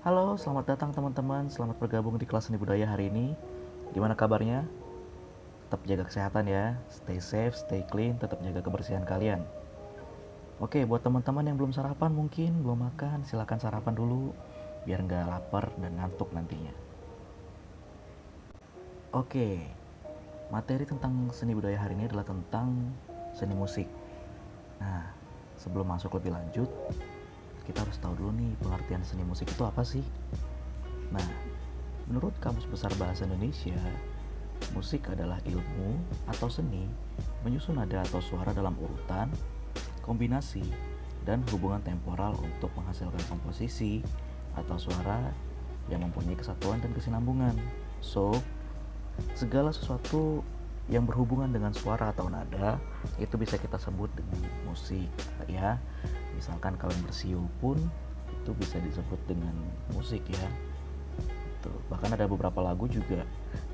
Halo, selamat datang teman-teman. Selamat bergabung di kelas seni budaya hari ini. Gimana kabarnya? Tetap jaga kesehatan ya. Stay safe, stay clean, tetap jaga kebersihan kalian. Oke, buat teman-teman yang belum sarapan mungkin belum makan, silahkan sarapan dulu biar nggak lapar dan ngantuk nantinya. Oke, materi tentang seni budaya hari ini adalah tentang seni musik. Nah, sebelum masuk lebih lanjut, kita harus tahu dulu nih pengertian seni musik itu apa sih? Nah, menurut Kamus Besar Bahasa Indonesia, musik adalah ilmu atau seni menyusun nada atau suara dalam urutan, kombinasi, dan hubungan temporal untuk menghasilkan komposisi atau suara yang mempunyai kesatuan dan kesinambungan. So, segala sesuatu yang berhubungan dengan suara atau nada itu bisa kita sebut dengan musik ya. Misalkan kalian bersiul pun itu bisa disebut dengan musik ya. Tuh, bahkan ada beberapa lagu juga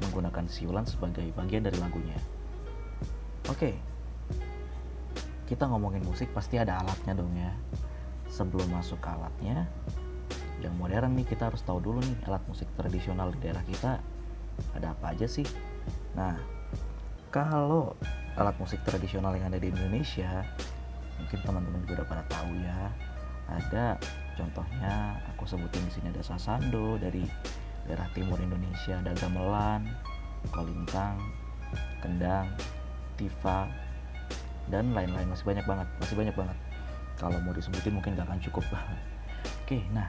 menggunakan siulan sebagai bagian dari lagunya. Oke. Kita ngomongin musik pasti ada alatnya dong ya. Sebelum masuk ke alatnya yang modern nih kita harus tahu dulu nih alat musik tradisional di daerah kita ada apa aja sih? Nah kalau alat musik tradisional yang ada di Indonesia mungkin teman-teman juga udah pada tahu ya. Ada contohnya aku sebutin di sini ada sasando dari daerah timur Indonesia ada gamelan kolintang kendang tifa dan lain-lain. Masih banyak banget masih banyak banget. Kalau mau disebutin mungkin gak akan cukup. Oke nah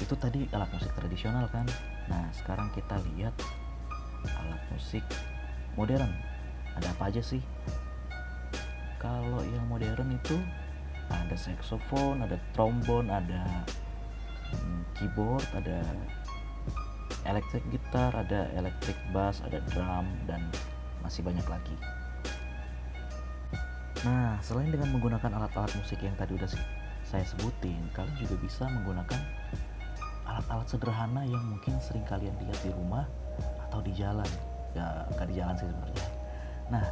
itu tadi alat musik tradisional kan. Nah sekarang kita lihat alat musik modern. Ada apa aja sih? Kalau yang modern itu ada saxophone ada trombon ada hmm, keyboard ada electric gitar ada electric bass ada drum dan masih banyak lagi. Nah selain dengan menggunakan alat-alat musik yang tadi udah saya sebutin kalian juga bisa menggunakan alat-alat sederhana yang mungkin sering kalian lihat di rumah atau di jalan nggak di jalan sih sebenarnya. Nah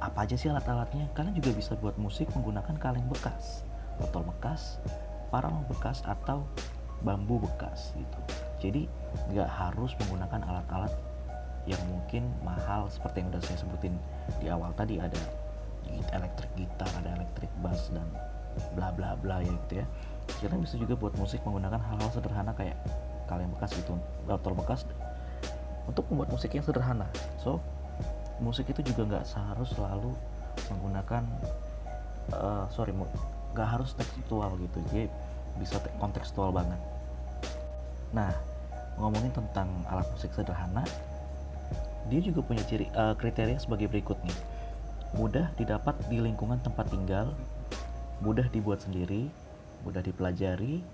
apa aja sih alat-alatnya? Kalian juga bisa buat musik menggunakan kaleng bekas botol bekas parang bekas atau bambu bekas gitu. Jadi nggak harus menggunakan alat-alat yang mungkin mahal seperti yang udah saya sebutin di awal tadi ada elektrik gitar ada elektrik bass dan bla bla bla ya gitu ya. Kalian bisa juga buat musik menggunakan hal-hal sederhana kayak kaleng bekas itu botol bekas untuk membuat musik yang sederhana. So musik itu juga nggak seharus selalu menggunakan uh, sorry nggak harus tekstual gitu. Jadi bisa kontekstual banget. Nah ngomongin tentang alat musik sederhana dia juga punya ciri uh, kriteria sebagai berikut nih. Mudah didapat di lingkungan tempat tinggal mudah dibuat sendiri mudah dipelajari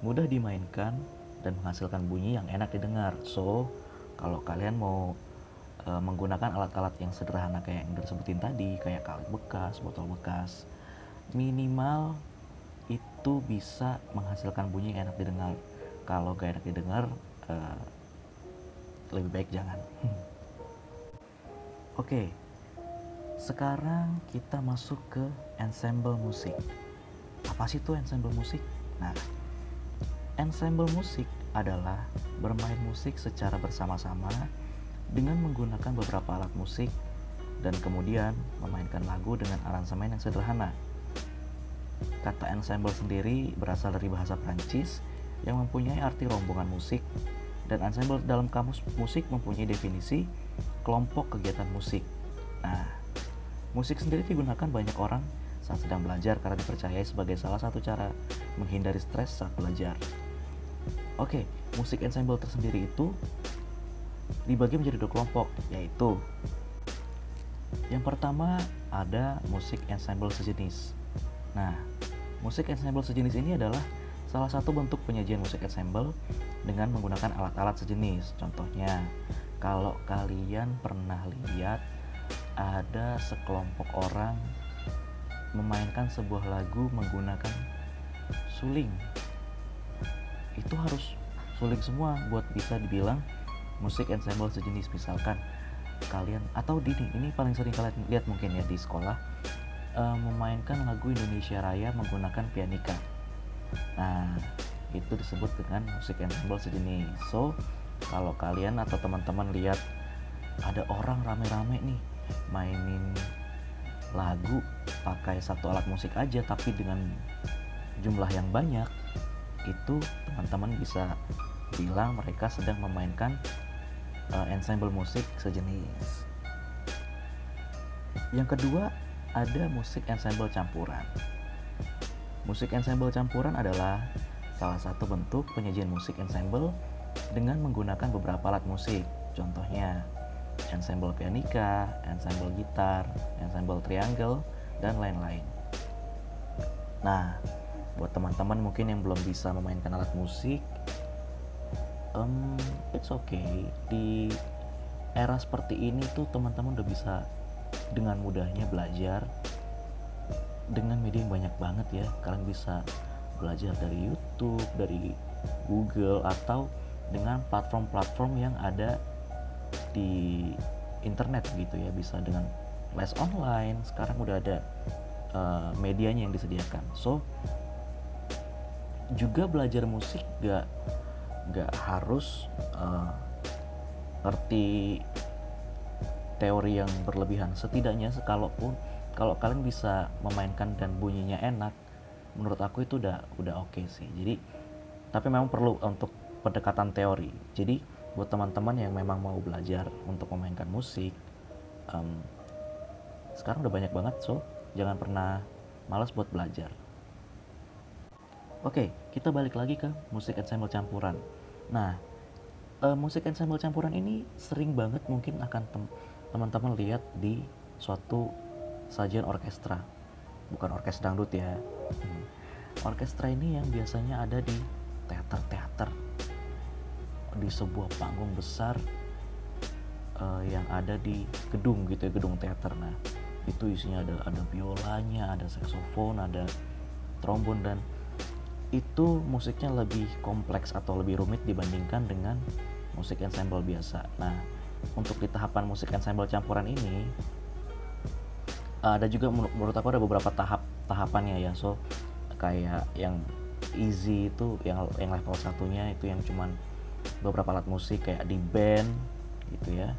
mudah dimainkan dan menghasilkan bunyi yang enak didengar. So kalau kalian mau e, menggunakan alat-alat yang sederhana kayak yang disebutin tadi kayak kaleng bekas botol bekas minimal itu bisa menghasilkan bunyi yang enak didengar. Kalau gak enak didengar e, lebih baik jangan. Oke okay. sekarang kita masuk ke ensemble musik. Apa sih tuh ensemble musik? Nah ensemble musik adalah bermain musik secara bersama-sama dengan menggunakan beberapa alat musik dan kemudian memainkan lagu dengan aransemen yang sederhana. Kata ensemble sendiri berasal dari bahasa Prancis yang mempunyai arti rombongan musik dan ensemble dalam kamus musik mempunyai definisi kelompok kegiatan musik. Nah, musik sendiri digunakan banyak orang saat sedang belajar karena dipercayai sebagai salah satu cara menghindari stres saat belajar. Oke, musik ensemble tersendiri itu dibagi menjadi dua kelompok, yaitu yang pertama ada musik ensemble sejenis. Nah, musik ensemble sejenis ini adalah salah satu bentuk penyajian musik ensemble dengan menggunakan alat-alat sejenis. Contohnya, kalau kalian pernah lihat ada sekelompok orang memainkan sebuah lagu menggunakan suling itu harus suling semua buat bisa dibilang musik ensemble sejenis misalkan kalian atau di ini paling sering kalian lihat mungkin ya di sekolah uh, memainkan lagu Indonesia Raya menggunakan pianika. Nah, itu disebut dengan musik ensemble sejenis so kalau kalian atau teman-teman lihat ada orang rame-rame nih mainin lagu pakai satu alat musik aja tapi dengan jumlah yang banyak itu teman-teman bisa bilang mereka sedang memainkan uh, ensemble musik sejenis. Yang kedua ada musik ensemble campuran. Musik ensemble campuran adalah salah satu bentuk penyajian musik ensemble dengan menggunakan beberapa alat musik. Contohnya ensemble pianika, ensemble gitar, ensemble triangle, dan lain-lain. Nah, buat teman-teman mungkin yang belum bisa memainkan alat musik, um, it's okay. Di era seperti ini tuh teman-teman udah bisa dengan mudahnya belajar dengan media yang banyak banget ya. Kalian bisa belajar dari YouTube, dari Google atau dengan platform-platform yang ada di internet gitu ya bisa dengan les online sekarang udah ada uh, medianya yang disediakan so juga belajar musik gak gak harus uh, ngerti teori yang berlebihan. Setidaknya sekalaupun kalau kalian bisa memainkan dan bunyinya enak menurut aku itu udah udah oke okay sih. Jadi tapi memang perlu untuk pendekatan teori. Jadi buat teman-teman yang memang mau belajar untuk memainkan musik um, sekarang udah banyak banget so jangan pernah malas buat belajar oke kita balik lagi ke musik ensemble campuran. Nah uh, musik ensemble campuran ini sering banget mungkin akan teman-teman lihat di suatu sajian orkestra. Bukan orkestra dangdut ya. Hmm. orkestra ini yang biasanya ada di teater-teater. Di sebuah panggung besar uh, yang ada di gedung gitu ya gedung teater. Nah itu isinya ada ada biolanya ada saksofon ada trombon dan itu musiknya lebih kompleks atau lebih rumit dibandingkan dengan musik ensemble biasa. Nah untuk di tahapan musik ensemble campuran ini ada juga menurut aku ada beberapa tahap tahapannya ya. So kayak yang easy itu yang yang level satunya itu yang cuman beberapa alat musik kayak di band gitu ya.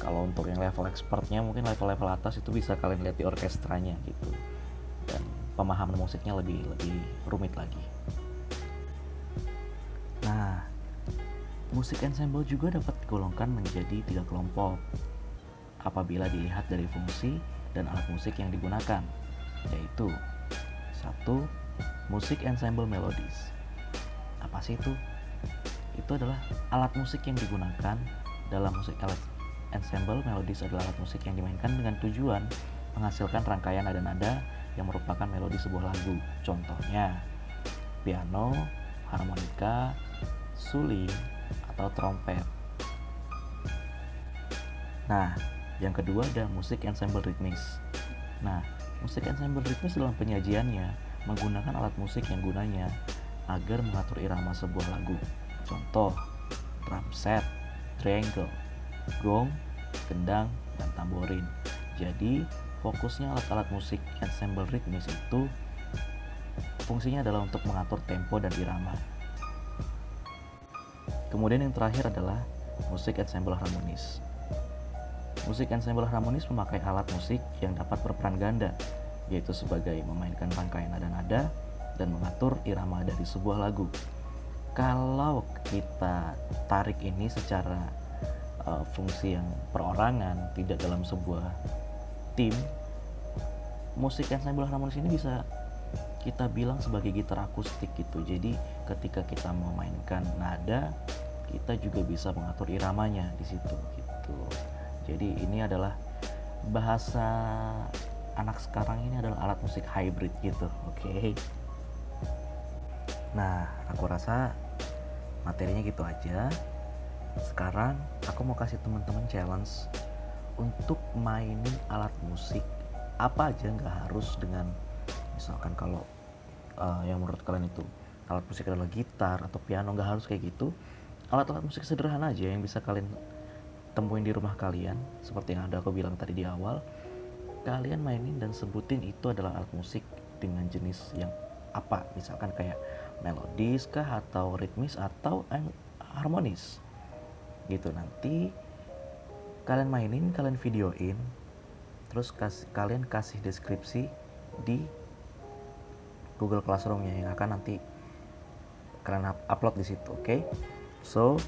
Kalau untuk yang level expertnya mungkin level-level atas itu bisa kalian lihat di orkestranya gitu. Dan pemahaman musiknya lebih lebih rumit lagi nah musik ensemble juga dapat digolongkan menjadi tiga kelompok apabila dilihat dari fungsi dan alat musik yang digunakan yaitu satu musik ensemble melodis. Apa sih itu? Itu adalah alat musik yang digunakan dalam musik alat ensemble. Melodis adalah alat musik yang dimainkan dengan tujuan menghasilkan rangkaian nada-nada yang merupakan melodi sebuah lagu. Contohnya piano harmonika suling atau trompet nah yang kedua ada musik ensemble ritmis nah musik ensemble ritmis dalam penyajiannya menggunakan alat musik yang gunanya agar mengatur irama sebuah lagu Contoh, drum set, triangle, gong, gendang, dan tamborin. Jadi, fokusnya alat-alat musik ensemble ritmis itu fungsinya adalah untuk mengatur tempo dan irama. Kemudian yang terakhir adalah musik ensemble harmonis. Musik ensemble harmonis memakai alat musik yang dapat berperan ganda, yaitu sebagai memainkan rangkaian nada-nada dan mengatur irama dari sebuah lagu kalau kita tarik ini secara uh, fungsi yang perorangan tidak dalam sebuah tim musik ensemble harmonis ini bisa kita bilang sebagai gitar akustik gitu jadi ketika kita memainkan nada kita juga bisa mengatur iramanya di situ gitu. Jadi ini adalah bahasa anak sekarang ini adalah alat musik hybrid gitu oke? Okay? nah aku rasa materinya gitu aja. Sekarang aku mau kasih teman-teman challenge untuk mainin alat musik apa aja nggak harus dengan misalkan kalau uh, yang menurut kalian itu alat musik adalah gitar atau piano nggak harus kayak gitu alat-alat musik sederhana aja yang bisa kalian temuin di rumah kalian. Seperti yang ada aku bilang tadi di awal kalian mainin dan sebutin itu adalah alat musik dengan jenis yang apa. Misalkan kayak melodis kah atau ritmis atau harmonis. Gitu nanti kalian mainin kalian videoin terus kasih, kalian kasih deskripsi di Google Classroom-nya yang akan nanti kalian upload di situ oke? okay? So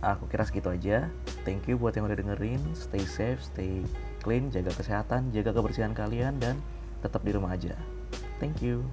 aku kira segitu aja. Thank you buat yang udah dengerin. Stay safe stay clean jaga kesehatan jaga kebersihan kalian dan tetap di rumah aja. Thank you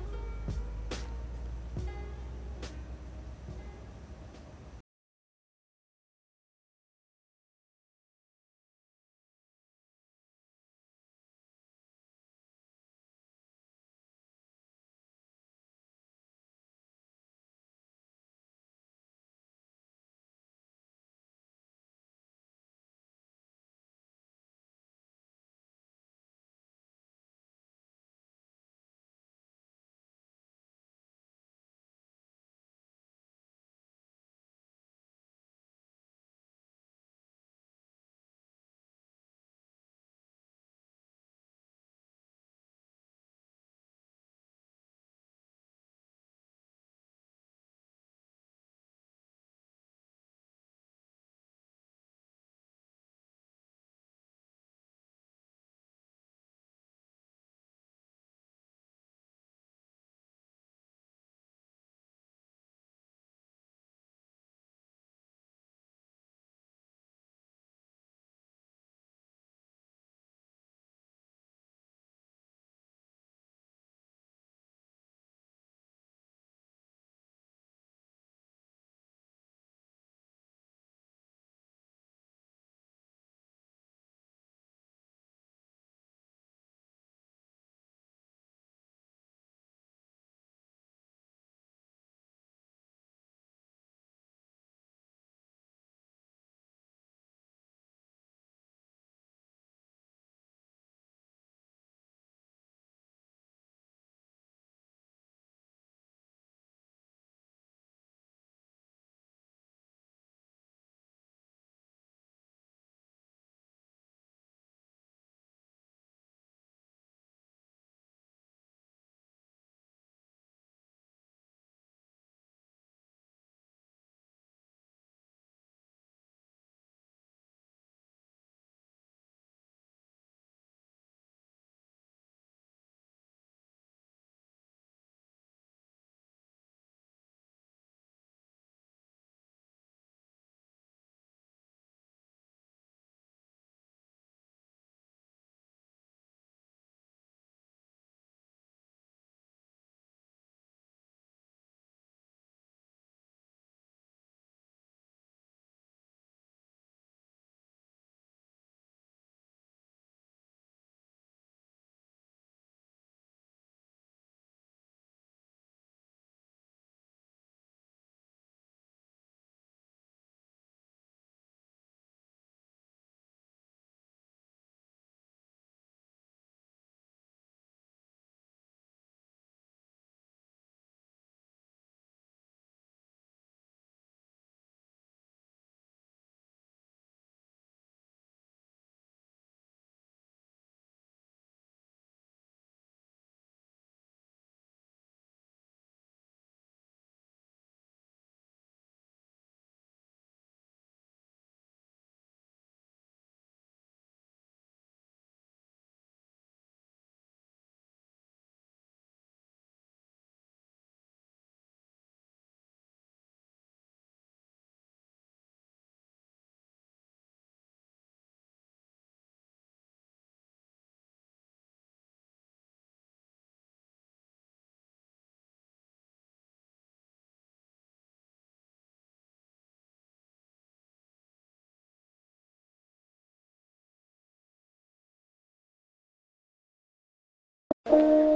you.